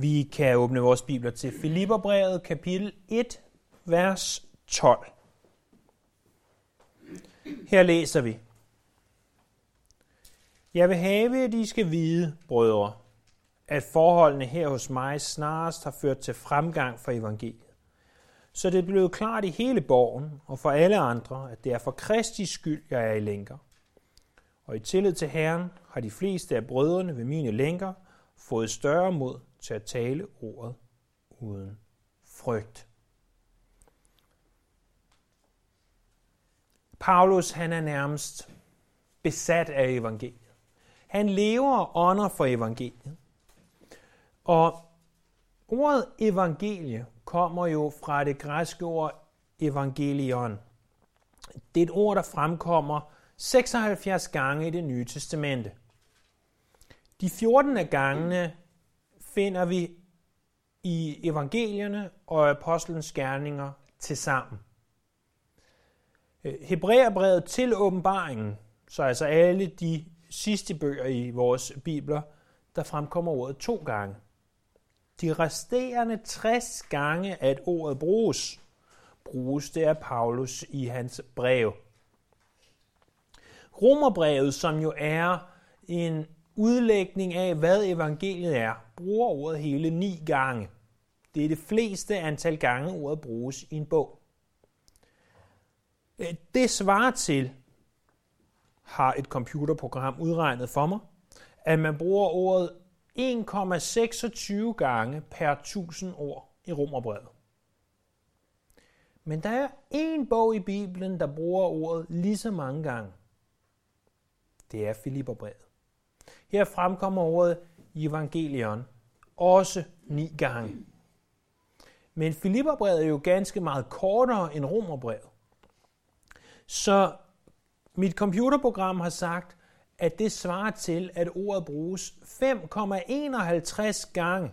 Vi kan åbne vores bibler til Filipperbrevet, kapitel 1, vers 12. Her læser vi. Jeg vil have, at I skal vide, brødre, at forholdene her hos mig snarest har ført til fremgang for evangeliet. Så det blev klart i hele borgen og for alle andre, at det er for Kristi skyld, jeg er i lænker. Og i tillid til Herren har de fleste af brødrene ved mine lænker fået større mod til at tale ordet uden frygt. Paulus han er nærmest besat af evangeliet. Han lever og ånder for evangeliet. Og ordet evangelie kommer jo fra det græske ord evangelion. Det er et ord, der fremkommer 76 gange i det nye testamente. De 14 af gangene finder vi i evangelierne og apostlenes gerninger til sammen. Øh, Hebræerbrevet til åbenbaringen, så altså alle de sidste bøger i vores bibler, der fremkommer ordet to gange. De resterende 60 gange, at ordet bruges, bruges det af Paulus i hans brev. Romerbrevet, som jo er en udlægning af, hvad evangeliet er, bruger ordet hele ni gange. Det er det fleste antal gange, ordet bruges i en bog. Øh, det svarer til, har et computerprogram udregnet for mig, at man bruger ordet 1,26 gange per 1000 ord i Romerbrevet. Men der er en bog i Bibelen, der bruger ordet lige så mange gange. Det er Filipperbrevet. Her fremkommer ordet evangelion også ni gange. Men Filipperbrevet er jo ganske meget kortere end Romerbrevet. Så mit computerprogram har sagt, at det svarer til, at ordet bruges 5,51 gange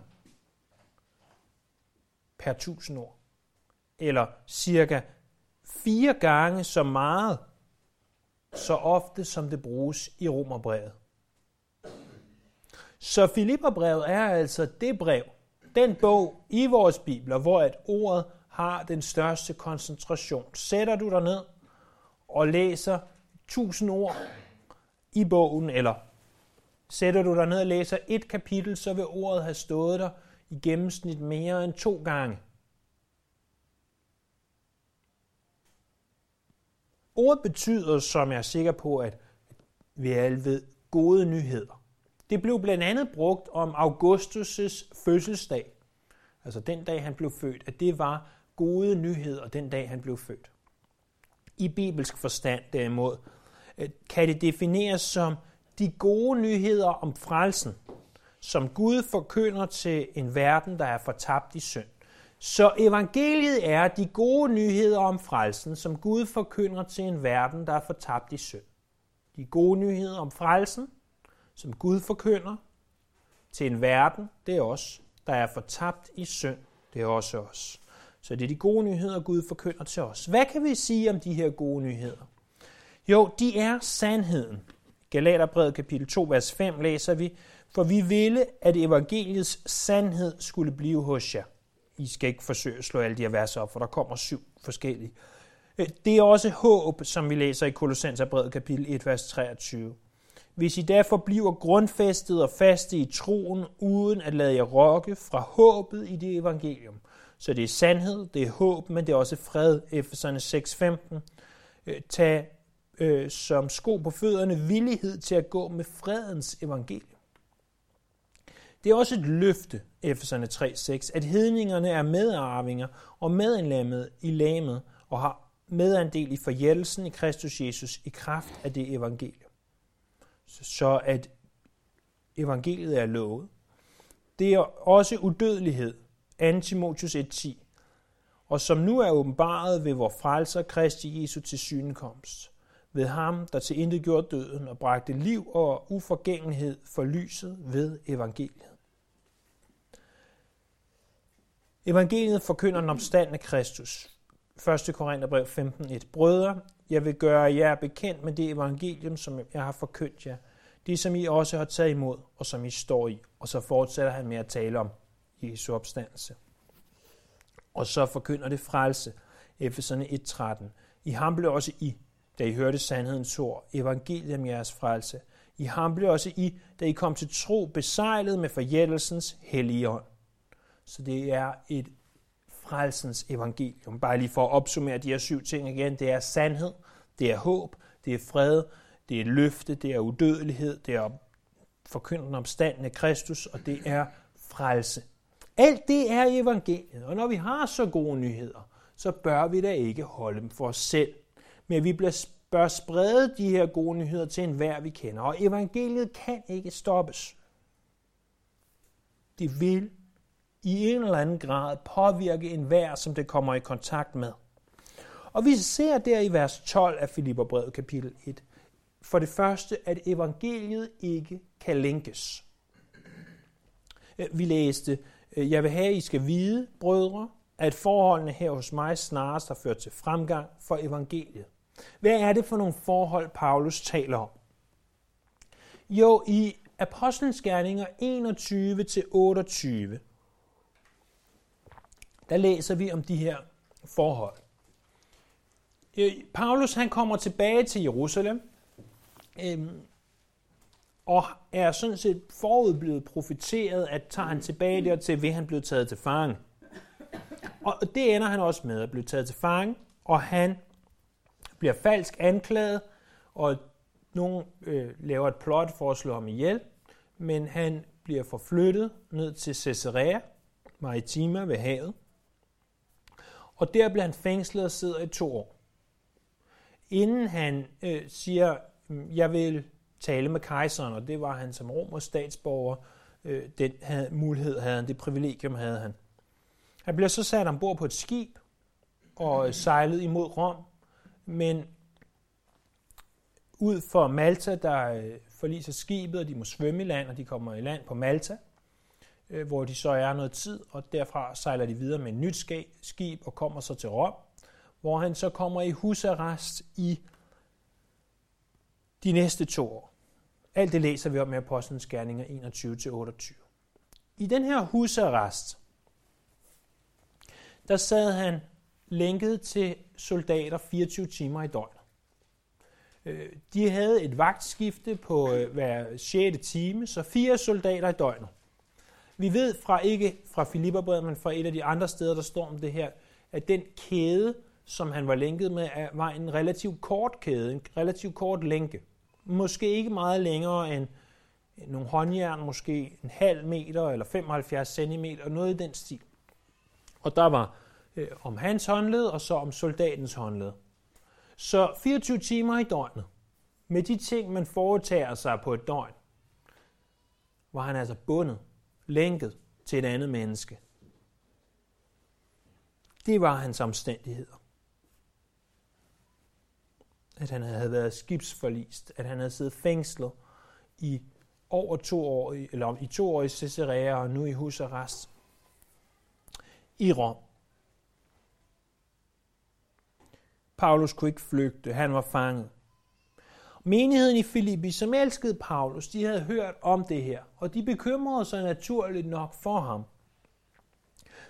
per 1000 ord. Eller cirka fire gange så meget, så ofte som det bruges i Romerbrevet. Så Filipperbrevet er altså det brev, den bog i vores bibler, hvor et ordet har den største koncentration. Sætter du dig ned og læser tusind ord i bogen, eller sætter du dig ned og læser et kapitel, så vil ordet have stået der i gennemsnit mere end to gange. Ordet betyder, som jeg er sikker på, at vi alle ved, gode nyheder. Det blev blandt andet brugt om Augustus' fødselsdag, altså den dag han blev født, at det var gode nyheder den dag han blev født. I bibelsk forstand derimod øh, kan det defineres som de gode nyheder om frelsen, som Gud forkynder til en verden, der er fortabt i synd. Så evangeliet er de gode nyheder om frelsen, som Gud forkynder til en verden, der er fortabt i synd. De gode nyheder om frelsen, som Gud forkynder til en verden, det er os, der er fortabt i synd, det er også os. Så det er de gode nyheder, Gud forkynder til os. Hvad kan vi sige om de her gode nyheder? Jo, de er sandheden. Galaterbrevet kapitel 2, vers 5 læser vi, for vi ville, at evangeliets sandhed skulle blive hos jer. I skal ikke forsøge at slå alle de her vers op, for der kommer syv forskellige. Øh, det er også håb, som vi læser i Kolossenserbrevet kapitel 1, vers 23. Hvis I derfor bliver grundfæstet og faste i troen, uden at lade jer rokke fra håbet i det evangelium. Så det er sandhed, det er håb, men det er også fred, Efeserne 6.15. Øh, tag øh, som sko på fødderne villighed til at gå med fredens evangelium. Det er også et løfte, Efeserne 3.6, at hedningerne er medarvinger og medindlemmet i lamet og har medandel i forjældelsen i Kristus Jesus i kraft af det evangelium så at evangeliet er lovet. Det er også udødelighed, Antimotius 1.10, og som nu er åbenbaret ved vor frelser Kristi Jesu til synkomst, ved ham, der til intet gjorde døden og bragte liv og uforgængelighed for lyset ved evangeliet. Evangeliet forkynder den opstandende Kristus. 1. Korintherbrev 15.1. Brødre, jeg vil gøre jer bekendt med det evangelium, som jeg har forkyndt jer. Det, som I også har taget imod, og som I står i. Og så fortsætter han med at tale om Jesu opstandelse. Og så forkynder det frelse, Efeserne 1.13. I ham blev også I, da I hørte sandhedens ord, evangeliet om jeres frelse. I ham blev også I, da I kom til tro, besejlet med forjættelsens hellige ånd. Så det er et frelsens evangelium. Bare lige for at opsummere de her syv ting igen. Det er sandhed, det er håb, det er fred, det er løfte, det er udødelighed, det er forkynden om af Kristus, og det er frelse. Alt det er evangeliet, og når vi har så gode nyheder, så bør vi da ikke holde dem for os selv. Men vi bør sprede de her gode nyheder til enhver, vi kender. Og evangeliet kan ikke stoppes. Det vil i en eller anden grad påvirke enhver, som det kommer i kontakt med. Og vi ser der i vers 12 af Filipperbrevet kapitel 1, for det første, at evangeliet ikke kan linkes. Vi læste, øh, jeg vil have, at I skal vide, brødre, at forholdene her hos mig snarest har ført til fremgang for evangeliet. Hvad er det for nogle forhold, Paulus taler om? Jo, i Apostlenes Gerninger 21-28, der læser vi om de her forhold. Øh, Paulus han kommer tilbage til Jerusalem, øh, og er sådan set forud blevet profeteret, at tager han tilbage dertil, vil han blive taget til fange. Og det ender han også med at blive taget til fange, og han bliver falsk anklaget, og nogen øh, laver et plot for at slå ham ihjel, men han bliver forflyttet ned til Caesarea Maritima ved havet, og der bliver han fængslet og sidder i to år. Inden han øh, siger, mm, jeg vil tale med kejseren, og det var han som romersk statsborger, øh, den havde, mulighed havde han, det privilegium havde han. Han bliver så sat ombord på et skib og sejlet imod Rom, men ud for Malta, der øh, forliser skibet, og de må svømme i land, og de kommer i land på Malta, øh, hvor de så er noget tid, og derfra sejler de videre med et nyt skib og kommer så til Rom, hvor han så kommer i husarrest i de næste to år. Alt det læser vi om med Apostlenes Gerninger 21-28. I den her husarrest, der sad han lænket til soldater 24 timer i døgnet. Øh, de havde et vagtskifte på øh, hver 6. time, så fire soldater i døgnet. Vi ved fra ikke fra Filipperbrevet, men fra et af de andre steder, der står om det her, at den kæde, som han var lænket med, var en relativt kort kæde, en relativt kort lænke. Måske ikke meget længere end nogle håndjern, måske en halv meter eller 75 cm, noget i den stil. Og der var øh, om hans håndled, og så om soldatens håndled. Så 24 timer i døgnet, med de ting, man foretager sig på et døgn, var han altså bundet, lænket til et andet menneske. Det var hans omstændigheder. At han havde været skibsforlist, at han havde siddet fængslet i over to år, eller i to år i Caesarea og nu i husarrest i Rom. Paulus kunne ikke flygte, han var fanget. Menigheden i Filippi, som elskede Paulus, de havde hørt om det her, og de bekymrede sig naturligt nok for ham.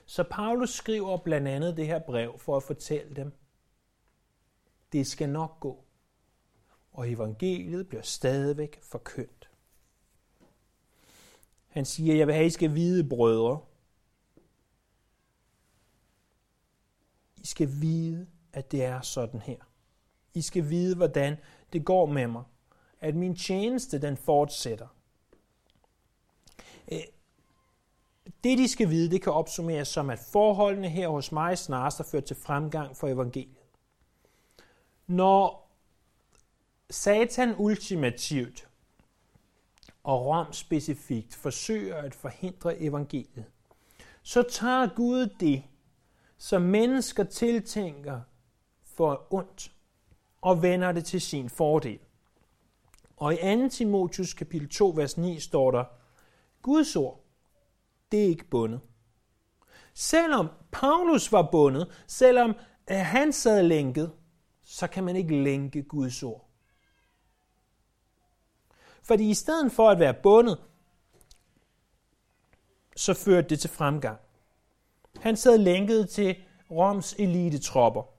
Så Paulus skriver blandt andet det her brev for at fortælle dem, det skal nok gå, og evangeliet bliver stadigvæk forkyndt. Han siger, jeg vil have, I skal vide, brødre. I skal vide, at det er sådan her. I skal vide, hvordan det går med mig. At min tjeneste, den fortsætter. Øh, det, de skal vide, det kan opsummeres som, at forholdene her hos mig snarest har ført til fremgang for evangeliet. Når Satan ultimativt og Rom specifikt forsøger at forhindre evangeliet, så tager Gud det, som mennesker tiltænker for ondt, og vender det til sin fordel. Og i 2. Timotius kapitel 2, vers 9 står der, Guds ord, det er ikke bundet. Selvom Paulus var bundet, selvom han sad lænket, så kan man ikke lænke Guds ord. Fordi i stedet for at være bundet, så førte det til fremgang. Han sad lænket til Roms elitetropper.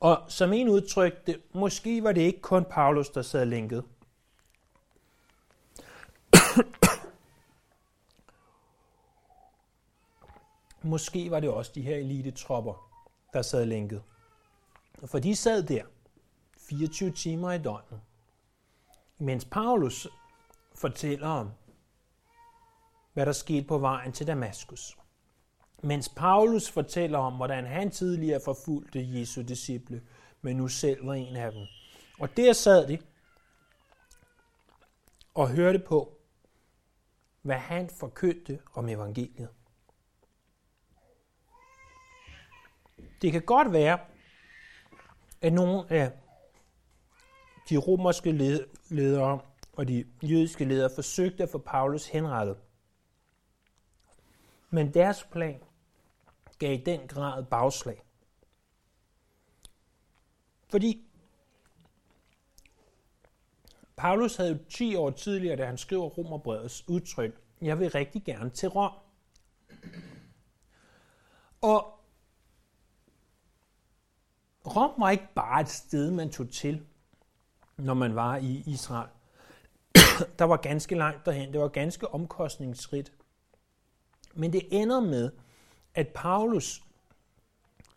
Og som en udtrykte, måske var det ikke kun Paulus, der sad lænket. måske var det også de her elitetropper, der sad lænket. For de sad der 24 timer i døgnet. Mens Paulus fortæller om, hvad der skete på vejen til Damaskus. Mens Paulus fortæller om, hvordan han tidligere forfulgte Jesu disciple, men nu selv var en af dem. Og der sad de og hørte på, hvad han forkyndte om evangeliet. Det kan godt være, at nogle af de romerske ledere og de jødiske ledere forsøgte at få Paulus henrettet. Men deres plan gav i den grad bagslag. Fordi Paulus havde jo 10 år tidligere, da han skriver Romerbrevets udtryk, jeg vil rigtig gerne til Rom. Og Rom var ikke bare et sted, man tog til, når man var i Israel. Der var ganske langt derhen. Det var ganske omkostningsrigt. Men det ender med, at Paulus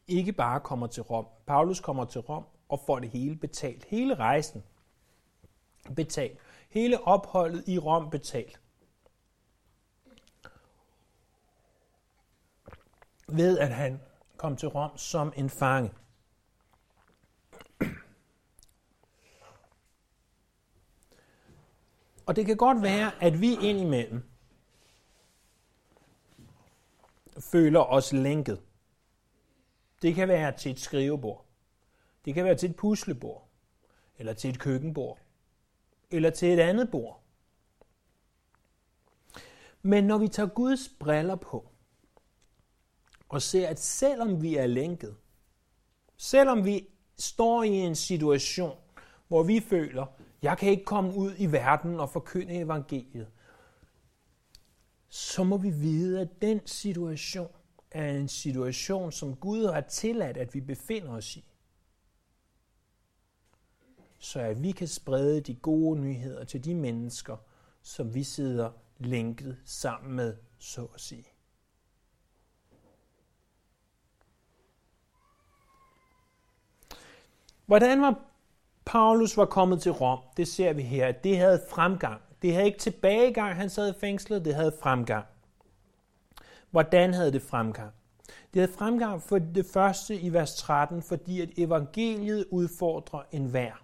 ikke bare kommer til Rom. Paulus kommer til Rom og får det hele betalt. Hele rejsen betalt. Hele opholdet i Rom betalt. Ved at han kom til Rom som en fange. Og det kan godt være, at vi indimellem føler os lænket. Det kan være til et skrivebord. Det kan være til et puslebord. Eller til et køkkenbord. Eller til et andet bord. Men når vi tager Guds briller på, og ser, at selvom vi er lænket, selvom vi står i en situation, hvor vi føler, jeg kan ikke komme ud i verden og forkynde evangeliet, så må vi vide, at den situation er en situation, som Gud har tilladt, at vi befinder os i. Så at vi kan sprede de gode nyheder til de mennesker, som vi sidder lænket sammen med, så at sige. Hvordan var Paulus var kommet til Rom, det ser vi her, at det havde fremgang. Det havde ikke tilbagegang, han sad i fængslet, det havde fremgang. Hvordan havde det fremgang? Det havde fremgang for det første i vers 13, fordi at evangeliet udfordrer enhver.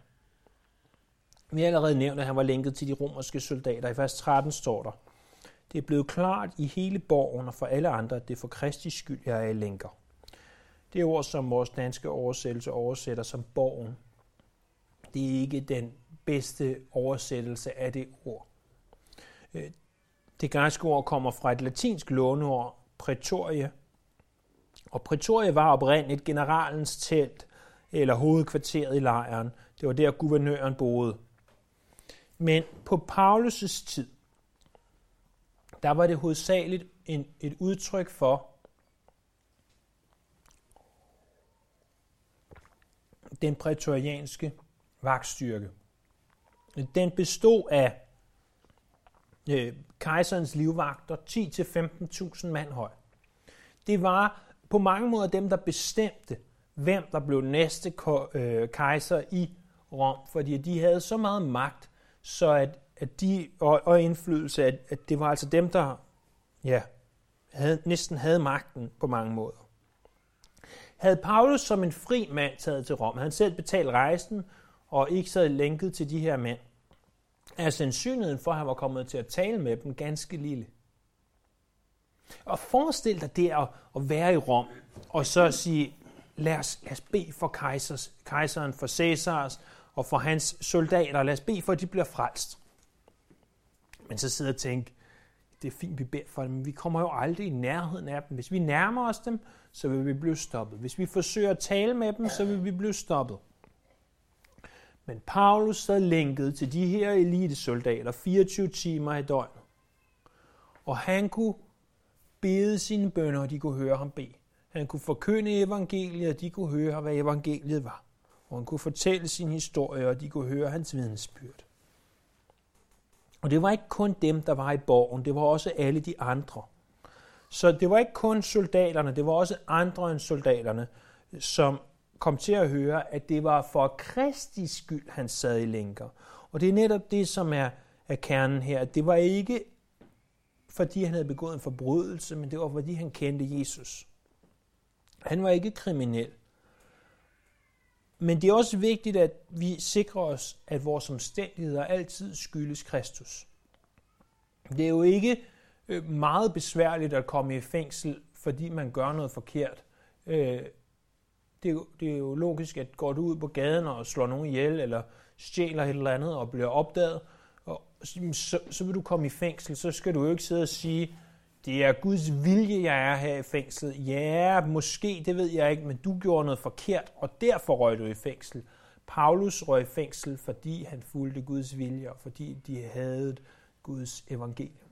Vi har allerede nævnt, at han var lænket til de romerske soldater. I vers 13 står der, det er blevet klart i hele borgen og for alle andre, at det er for Kristi skyld, jeg er i lænker. Det er ord, som vores danske oversættelse oversætter som borgen det er ikke den bedste oversættelse af det ord. Øh, det græske ord kommer fra et latinsk låneord, prætorie. Og prætorie var oprindeligt generalens telt eller hovedkvarteret i lejren. Det var der guvernøren boede. Men på Paulus' tid, der var det hovedsageligt en, et udtryk for den prætorianske vagtstyrke. Den bestod af øh, kejserens livvagter, 10-15.000 mand høj. Det var på mange måder dem, der bestemte, hvem der blev næste øh, kejser i Rom, fordi de havde så meget magt, så at, at de, og, og indflydelse, at, at det var altså dem, der ja, havde, næsten havde magten på mange måder. Havde Paulus som en fri mand taget til Rom, havde han selv betalt rejsen, og ikke sad lænket til de her mænd, er sandsynligheden for, at han var kommet til at tale med dem ganske lille. Og forestil dig det at, at være i Rom, og så sige, lad os, lad os bede for kejsers, kejseren, for Cæsars og for hans soldater. Lad os bede for, at de bliver frelst. Men så sidder og tænker, det er fint, vi beder for dem, men vi kommer jo aldrig i nærheden af dem. Hvis vi nærmer os dem, så vil vi blive stoppet. Hvis vi forsøger at tale med dem, så vil vi blive stoppet. Men Paulus sad lænket til de her elitesoldater 24 timer i døgnet. Og han kunne bede sine bønder, og de kunne høre ham bede. Han kunne forkynde evangeliet, og de kunne høre, hvad evangeliet var. Og han kunne fortælle sin historie, og de kunne høre hans vidnesbyrd. Og det var ikke kun dem, der var i borgen, det var også alle de andre. Så det var ikke kun soldaterne, det var også andre end soldaterne, som kom til at høre, at det var for Kristi skyld, han sad i lænker. Og det er netop det, som er, er kernen her. Det var ikke, fordi han havde begået en forbrydelse, men det var, fordi han kendte Jesus. Han var ikke kriminel. Men det er også vigtigt, at vi sikrer os, at vores omstændigheder altid skyldes Kristus. Det er jo ikke øh, meget besværligt at komme i fængsel, fordi man gør noget forkert. Øh, det er, jo, det er jo logisk, at går du ud på gaden og slår nogen ihjel, eller stjæler et eller andet og bliver opdaget, og så, så vil du komme i fængsel, så skal du jo ikke sidde og sige, det er Guds vilje, jeg er her i fængslet. Ja, måske, det ved jeg ikke, men du gjorde noget forkert, og derfor røg du i fængsel. Paulus røg i fængsel, fordi han fulgte Guds vilje, og fordi de havde Guds evangelium.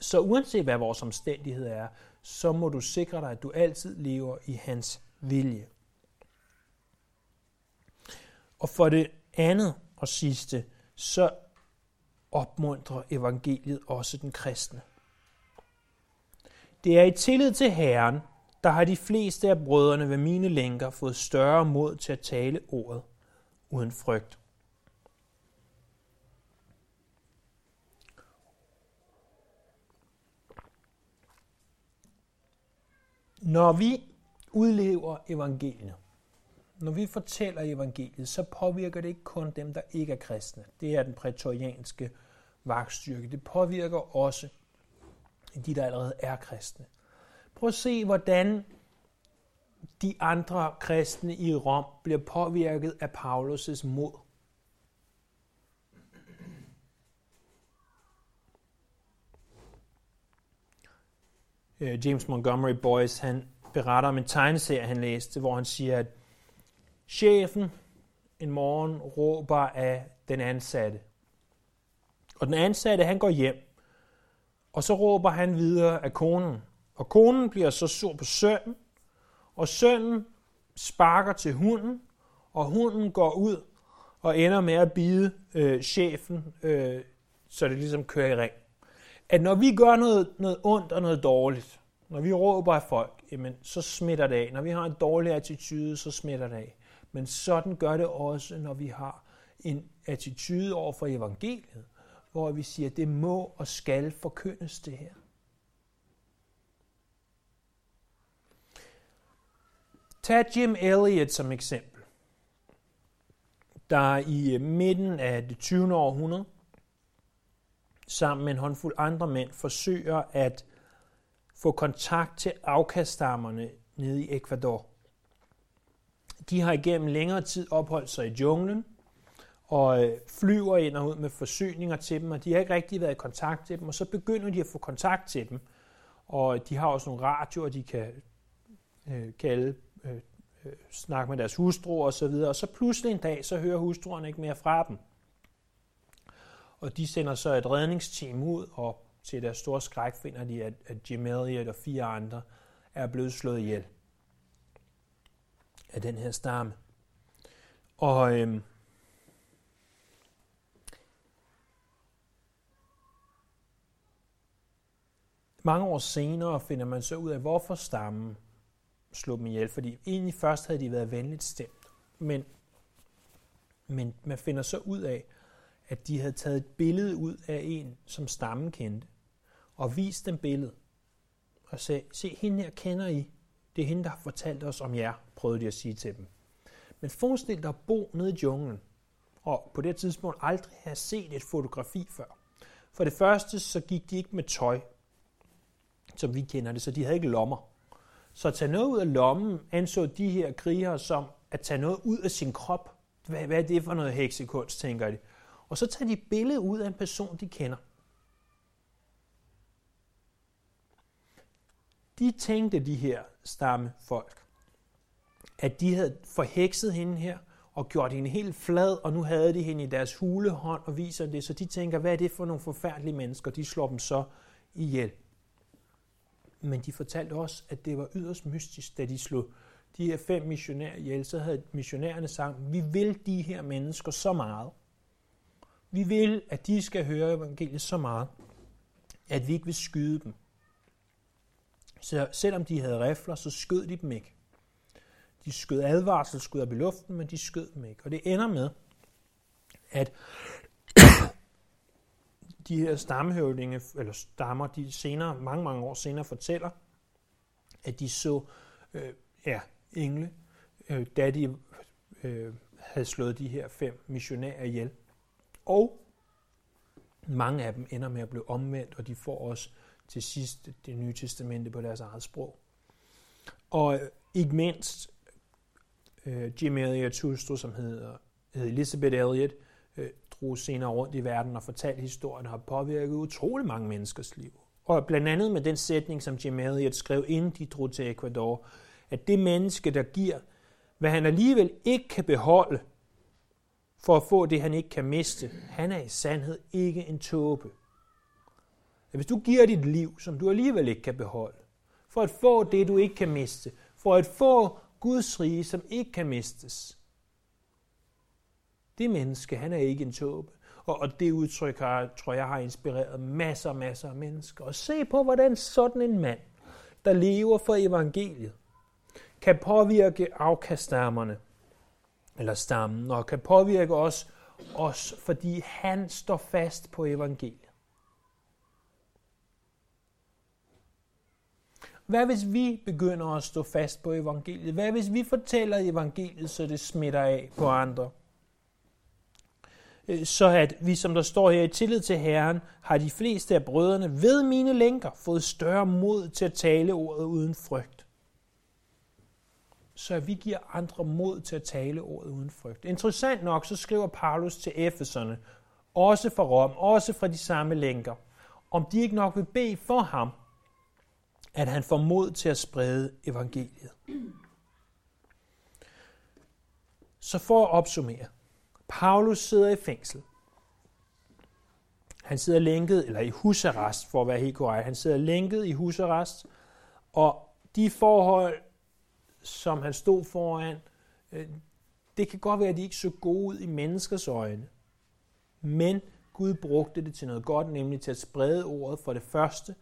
Så uanset hvad vores omstændighed er, så må du sikre dig, at du altid lever i hans vilje. Og for det andet og sidste, så opmuntrer evangeliet også den kristne. Det er i tillid til Herren, der har de fleste af brødrene ved mine lænker fået større mod til at tale ordet uden frygt. Når vi udlever evangeliet, når vi fortæller evangeliet, så påvirker det ikke kun dem, der ikke er kristne. Det er den prætorianske vagtstyrke. Det påvirker også de, der allerede er kristne. Prøv at se, hvordan de andre kristne i Rom bliver påvirket af Paulus' mod. Øh, James Montgomery Boyce, han beretter om en tegneserie, han læste, hvor han siger, at chefen en morgen råber af den ansatte. Og den ansatte, han går hjem, og så råber han videre af konen. Og konen bliver så sur på sønnen, og sønnen sparker til hunden, og hunden går ud og ender med at bide øh, chefen, øh, så det ligesom kører i ring. At når vi gør noget, noget ondt og noget dårligt, når vi råber af folk, jamen, så smitter det af. Når vi har en dårlig attitude, så smitter det af. Men sådan gør det også, når vi har en attitude over for evangeliet, hvor vi siger, at det må og skal forkyndes det her. Tag Jim Elliot som eksempel, der i øh, midten af det 20. århundrede, sammen med en håndfuld andre mænd, forsøger at få kontakt til afkaststammerne nede i Ecuador. De har igennem længere tid opholdt sig i junglen, og øh, flyver ind og ud med forsyninger til dem, og de har ikke rigtig været i kontakt til dem, og så begynder de at få kontakt til dem. Og øh, de har også nogle radioer, de kan øh, kalde, øh, øh, snakke med deres hustruer og så videre. Og så pludselig en dag, så hører hustruerne ikke mere fra dem. Og de sender så et redningsteam ud, og til deres store skræk finder de, at, at Jim Elliot og fire andre er blevet slået ihjel af den her stamme. Og øhm, mange år senere finder man så ud af, hvorfor stammen slog dem ihjel. Fordi egentlig først havde de været venligt stemt. Men, men man finder så ud af, at de havde taget et billede ud af en, som stammen kendte, og vis dem billedet. Og sagde, se, hende her kender I. Det er hende, der har fortalt os om jer, prøvede de at sige til dem. Men forestil dig at bo nede i junglen, og på det tidspunkt aldrig have set et fotografi før. For det første, så gik de ikke med tøj, som vi kender det, så de havde ikke lommer. Så at tage noget ud af lommen, anså de her krigere som at tage noget ud af sin krop. Hvad, hvad er det for noget heksekunst, tænker de. Og så tager de billede ud af en person, de kender. De tænkte, de her stammefolk, at de havde forhekset hende her, og gjort hende helt flad, og nu havde de hende i deres hulehånd og viser det, så de tænker, hvad er det for nogle forfærdelige mennesker? De slår dem så ihjel. Men de fortalte også, at det var yderst mystisk, da de slog de her fem missionærer ihjel, så havde missionærerne sagt, vi vil de her mennesker så meget. Vi vil, at de skal høre evangeliet så meget, at vi ikke vil skyde dem. Så selvom de havde rifler, så skød de dem ikke. De skød advarselsskud op i luften, men de skød dem ikke. Og det ender med, at de her stamhøvdinge, eller stammer, de senere, mange, mange år senere fortæller, at de så øh, ja, engle, øh, da de øh, havde slået de her fem missionærer ihjel. Og mange af dem ender med at blive omvendt, og de får også til sidst det nye testamente på deres eget sprog. Og ikke mindst øh, Jim Elliots hustru, som hedder, hedder Elizabeth Elliot, øh, drog senere rundt i verden og fortalte historien, har påvirket utrolig mange menneskers liv. Og blandt andet med den sætning, som Jim Elliot skrev, inden de drog til Ecuador, at det menneske, der giver, hvad han alligevel ikke kan beholde, for at få det, han ikke kan miste, han er i sandhed ikke en tåbe. Hvis du giver dit liv, som du alligevel ikke kan beholde, for at få det, du ikke kan miste, for at få Guds rige, som ikke kan mistes, det menneske, han er ikke en tåbe. Og, og det udtryk har, tror jeg har inspireret masser og masser af mennesker. Og se på, hvordan sådan en mand, der lever for evangeliet, kan påvirke afkaststammerne, eller stammen, og kan påvirke os, os, fordi han står fast på evangeliet. Hvad hvis vi begynder at stå fast på evangeliet? Hvad hvis vi fortæller evangeliet, så det smitter af på andre? Øh, så at vi, som der står her i tillid til Herren, har de fleste af brødrene ved mine lænker fået større mod til at tale ordet uden frygt. Så at vi giver andre mod til at tale ordet uden frygt. Interessant nok, så skriver Paulus til Efeserne, også fra Rom, også fra de samme lænker, om de ikke nok vil bede for ham, at han får mod til at sprede evangeliet. Så for at opsummere. Paulus sidder i fængsel. Han sidder lænket, eller i husarrest, for at være helt korrekt. Han sidder lænket i husarrest, og de forhold, som han stod foran, øh, det kan godt være, at de ikke så gode ud i menneskers øjne. Men Gud brugte det til noget godt, nemlig til at sprede ordet for det første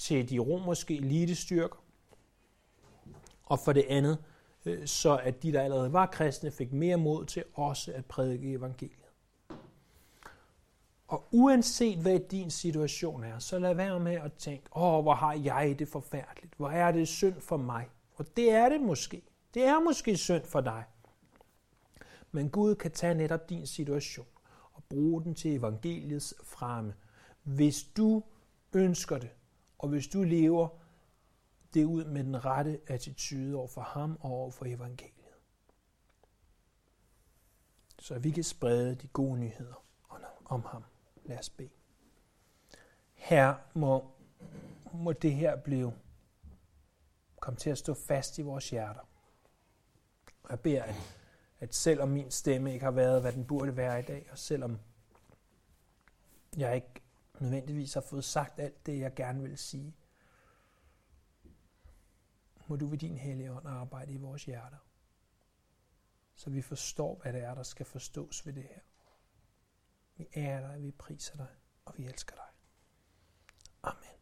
til de romerske elitestyrker, og for det andet øh, så at de, der allerede var kristne, fik mere mod til også at prædike evangeliet. Og uanset hvad din situation er, så lad være med at tænke, åh, hvor har jeg det forfærdeligt, hvor er det synd for mig. Og det er det måske. Det er måske synd for dig. Men Gud kan tage netop din situation og bruge den til evangeliets fremme, hvis du ønsker det, og hvis du lever det ud med den rette attitude over for ham og over for evangeliet. Så vi kan sprede de gode nyheder om ham. Lad os bede. Her må, må det her blive komme til at stå fast i vores hjerter. Og jeg beder, at, at selvom min stemme ikke har været, hvad den burde være i dag, og selvom jeg ikke nødvendigvis har fået sagt alt det, jeg gerne vil sige, må du ved din hellige ånd arbejde i vores hjerter, så vi forstår, hvad det er, der skal forstås ved det her. Vi ærer dig, vi priser dig, og vi elsker dig. Amen.